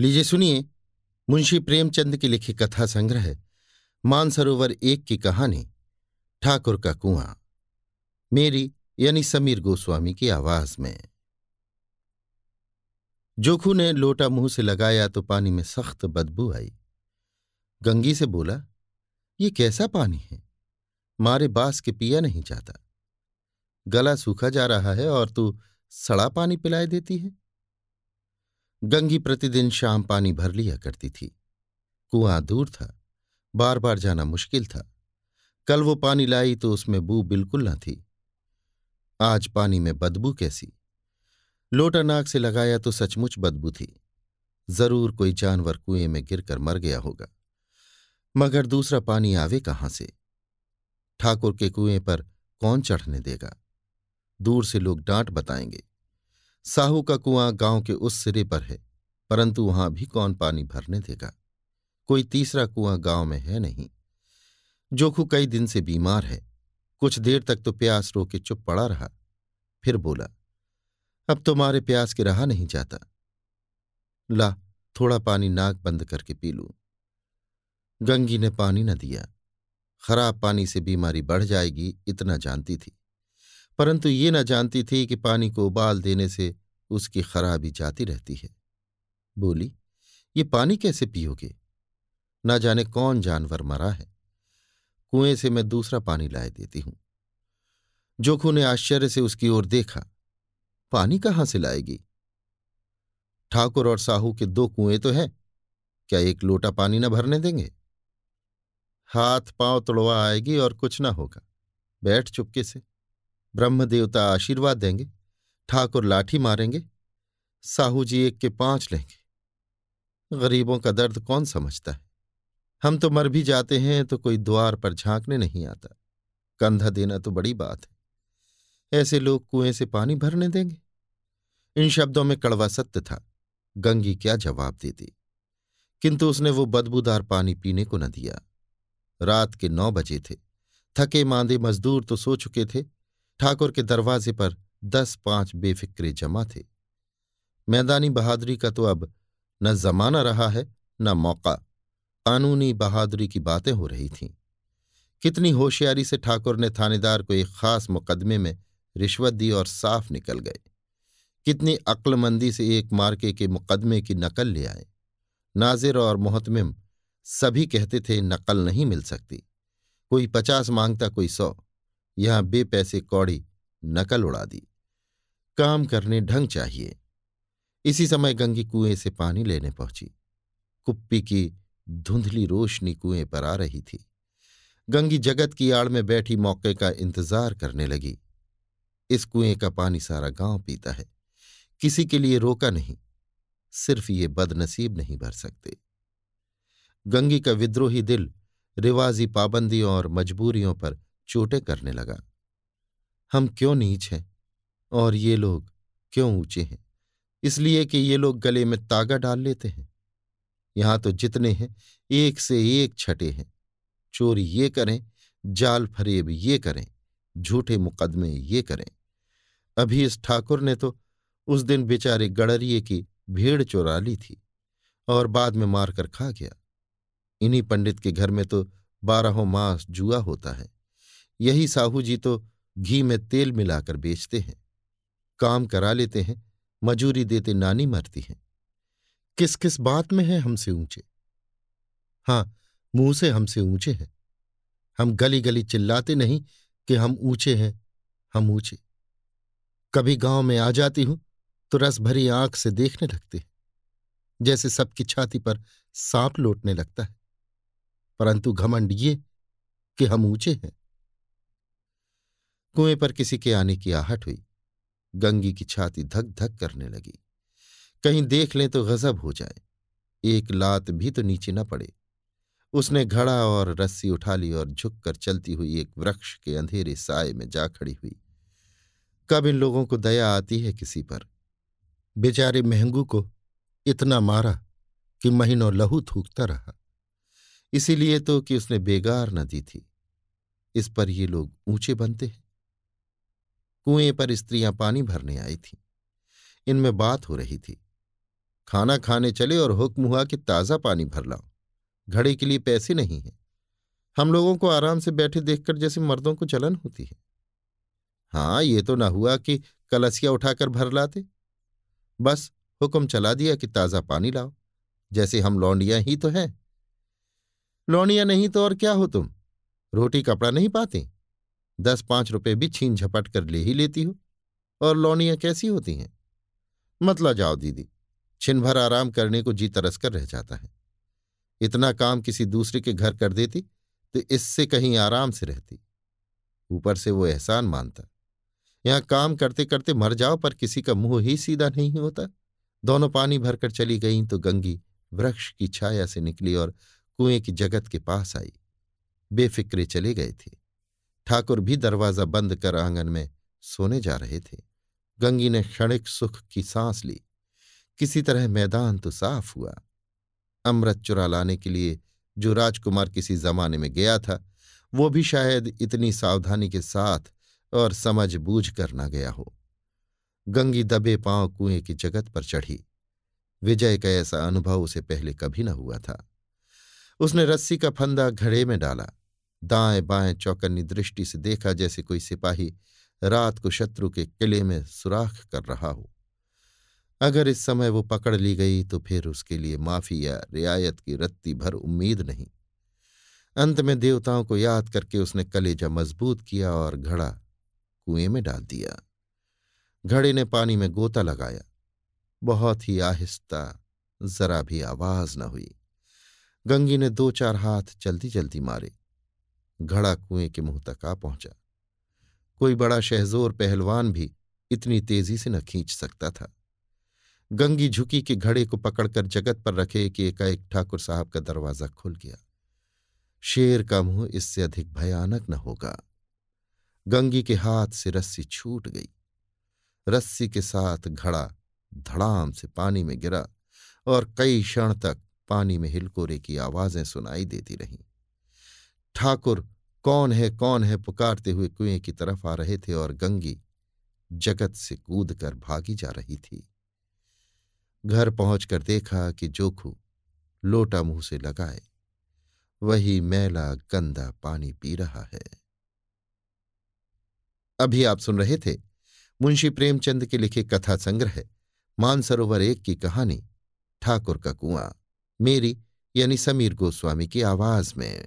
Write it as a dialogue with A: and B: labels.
A: लीजिए, सुनिए। मुंशी प्रेमचंद की लिखी कथा संग्रह, मानसरोवर एक की कहानी, ठाकुर का कुआँ। मेरी, यानी समीर गोस्वामी की आवाज़ में। जोखू ने लोटा मुँह से लगाया तो पानी में सख्त बदबू आई। गंगी से बोला, ये कैसा पानी है? मारे बास के पिया नहीं जाता। गला सूखा जा रहा है और तू सड़ा पानी पिलाए देती है। गंगी प्रतिदिन शाम पानी भर लिया करती थी। कुआँ दूर था बार बार जाना मुश्किल था। कल वो पानी लाई तो उसमें बू बिल्कुल न थी। आज पानी में बदबू कैसी? लोटा नाक से लगाया तो सचमुच बदबू थी। ज़रूर कोई जानवर कुएँ में गिरकर मर गया होगा। मगर दूसरा पानी आवे कहाँ से? ठाकुर के कुएँ पर कौन चढ़ने देगा? दूर से लोग डांट बताएँगे। साहू का कुआँ गाँव के उस सिरे पर है, परंतु वहाँ भी कौन पानी भरने देगा? कोई तीसरा कुआँ गाँव में है नहीं। जोखू कई दिन से बीमार है। कुछ देर तक तो प्यास रोके चुप पड़ा रहा। फिर बोला, अब तुम्हारे प्यास के रहा नहीं जाता। ला, थोड़ा पानी नाक बंद करके पी लू। गंगी ने पानी न दिया। खराब पानी से बीमारी बढ़ जाएगी, इतना जानती थी। परंतु ये न जानती थी कि पानी को उबाल देने से उसकी खराबी जाती रहती है। बोली, ये पानी कैसे पियोगे? न जाने कौन जानवर मरा है। कुएँ से मैं दूसरा पानी लाए देती हूँ जोखू ने आश्चर्य से उसकी ओर देखा, पानी कहाँ से लाएगी? ठाकुर और साहू के दो कुएँ तो हैं। क्या एक लोटा पानी न भरने देंगे? हाथ पाँव तोड़वा आएगी और कुछ ना होगा। बैठ चुपके से। ब्रह्म देवता आशीर्वाद देंगे, ठाकुर लाठी मारेंगे, साहू जी एक के पाँच लेंगे। गरीबों का दर्द कौन समझता है? हम तो मर भी जाते हैं तो कोई द्वार पर झांकने नहीं आता। कंधा देना तो बड़ी बात है। ऐसे लोग कुएँ से पानी भरने देंगे। इन शब्दों में कड़वा सत्य था। गंगी क्या जवाब देती? किंतु उसने वो बदबूदार पानी पीने को न दिया। रात के नौ बजे थे। थके मांदे मजदूर तो सो चुके थे। ठाकुर के दरवाजे पर दस पाँच बेफिक्रे जमा थे। मैदानी बहादुरी का तो अब न जमाना रहा है, न मौका। कानूनी बहादुरी की बातें हो रही थीं। कितनी होशियारी से ठाकुर ने थानेदार को एक खास मुकदमे में रिश्वत दी और साफ़ निकल गए। कितनी अक्लमंदी से एक मार्के के मुकदमे की नकल ले आए। नाजिर और मोहतमिम सभी कहते थे, नकल नहीं मिल सकती। कोई पचास माँगता, कोई सौ। यहाँ बेपैसे कौड़ी नकल उड़ा दी। काम करने ढंग चाहिए। इसी समय गंगी कुएँ से पानी लेने पहुँची। कुप्पी की धुंधली रोशनी कुएँ पर आ रही थी। गंगी जगत की आड़ में बैठी मौके का इंतज़ार करने लगी। इस कुएँ का पानी सारा गाँव पीता है। किसी के लिए रोका नहीं। सिर्फ़ ये बदनसीब नहीं भर सकते। गंगी का विद्रोही दिल रिवाजी पाबंदियों और मजबूरियों पर चोटें करने लगा। हम क्यों नीच हैं? और ये लोग क्यों ऊँचे हैं? इसलिए कि ये लोग गले में तागा डाल लेते हैं। यहाँ तो जितने हैं, एक से एक छठे हैं। चोरी ये करें, जाल फरेब ये करें, झूठे मुकदमे ये करें। अभी इस ठाकुर ने तो उस दिन बेचारे गड़रिए की भीड़ चोरा ली थी और बाद में मारकर खा गया। इन्हीं पंडित के घर में तो बारहों मास जुआ होता है। यही साहू जी तो घी में तेल मिलाकर बेचते हैं, काम करा लेते हैं, मजूरी देते नानी मरती हैं। किस किस बात में है हमसे ऊँचे? हाँ, मुँह से हमसे ऊँचे हैं। हम गली गली चिल्लाते नहीं कि हम ऊँचे हैं, हम ऊँचे। कभी गाँव में आ जाती हूँ तो रस भरी आँख से देखने लगते हैं, जैसे सबकी छाती पर सांप लौटने लगता है। परंतु घमंड ये कि हम ऊँचे हैं। कुएँ पर किसी के आने की आहट हुई। गंगी की छाती धक धक करने लगी। कहीं देख लें तो गजब हो जाए। एक लात भी तो नीचे न पड़े। उसने घड़ा और रस्सी उठा ली और झुककर चलती हुई एक वृक्ष के अंधेरे साय में जा खड़ी हुई। कब इन लोगों को दया आती है किसी पर? बेचारे महंगू को इतना मारा कि महीनों लहू थूकता रहा। इसीलिए तो कि उसने बेगार न दी थी। इस पर ये लोग ऊँचे बनते हैं। कुएँ पर स्त्रियाँ पानी भरने आई थीं। इनमें बात हो रही थी। खाना खाने चले और हुक्म हुआ कि ताज़ा पानी भर लाओ घड़े के लिए पैसे नहीं हैं। हम लोगों को आराम से बैठे देखकर जैसे मर्दों को चलन होती है। हाँ ये तो ना हुआ कि कलसिया उठाकर भर लाते। बस हुक्म चला दिया कि ताज़ा पानी लाओ। जैसे हम लौंडियाँ ही तो हैं। लौंडियाँ नहीं तो और क्या हो तुम? रोटी कपड़ा नहीं पाते? दस पाँच रुपए भी छीन झपट कर ले ही लेती हो। और लौनियाँ कैसी होती हैं? मतला जाओ दीदी छिन भर आराम करने को जी तरस कर रह जाता है। इतना काम किसी दूसरे के घर कर देती तो इससे कहीं आराम से रहती। ऊपर से वो एहसान मानता, यहाँ काम करते करते मर जाओ, पर किसी का मुँह ही सीधा नहीं होता। दोनों पानी भरकर चली गईं तो गंगी वृक्ष की छाया से निकली और कुएँ की जगत के पास आई। बेफिक्रे चले गए थे। ठाकुर भी दरवाज़ा बंद कर आँगन में सोने जा रहे थे। गंगी ने क्षणिक सुख की सांस ली। किसी तरह मैदान तो साफ़ हुआ। अमृत चुरा लाने के लिए जो राजकुमार किसी जमाने में गया था, वो भी शायद इतनी सावधानी के साथ और समझ बूझ कर ना गया हो। गंगी दबे पाँव कुएँ की जगत पर चढ़ी। विजय का ऐसा अनुभव उसे पहले कभी न हुआ था। उसने रस्सी का फंदा घड़े में डाला। दाएँ बाएँ चौकन्नी दृष्टि से देखा जैसे कोई सिपाही रात को शत्रु के किले में सुराख कर रहा हो। अगर इस समय वो पकड़ ली गई तो फिर उसके लिए माफ़ी या रियायत की रत्ती भर उम्मीद नहीं। अंत में देवताओं को याद करके उसने कलेजा मज़बूत किया और घड़ा कुएँ में डाल दिया। घड़े ने पानी में गोता लगाया। बहुत ही आहिस्ता, जरा भी आवाज़ न हुई। गंगी ने दो चार हाथ जल्दी जल्दी मारे। घड़ा कुएँ के मुँह तक आ पहुँचा। कोई बड़ा शहजोर पहलवान भी इतनी तेज़ी से न खींच सकता था। गंगी झुकी के घड़े को पकड़कर जगत पर रखे कि एकाएक ठाकुर साहब का दरवाज़ा खुल गया। शेर का मुँह इससे अधिक भयानक न होगा। गंगी के हाथ से रस्सी छूट गई। रस्सी के साथ घड़ा धड़ाम से पानी में गिरा और कई क्षण तक पानी में हिलकोरे की आवाज़ें सुनाई देती रहीं। ठाकुर, कौन है कौन है? पुकारते हुए कुएँ की तरफ़ आ रहे थे और गंगी जगत से कूद कर भागी जा रही थी। घर पहुंचकर देखा कि जोखू लोटा मुँह से लगाए, वही मैला गंदा पानी पी रहा है। अभी आप सुन रहे थे मुंशी प्रेमचंद के लिखे कथा संग्रह, मानसरोवर एक की कहानी, ठाकुर का कुआँ, मेरी यानी समीर गोस्वामी की आवाज़ में।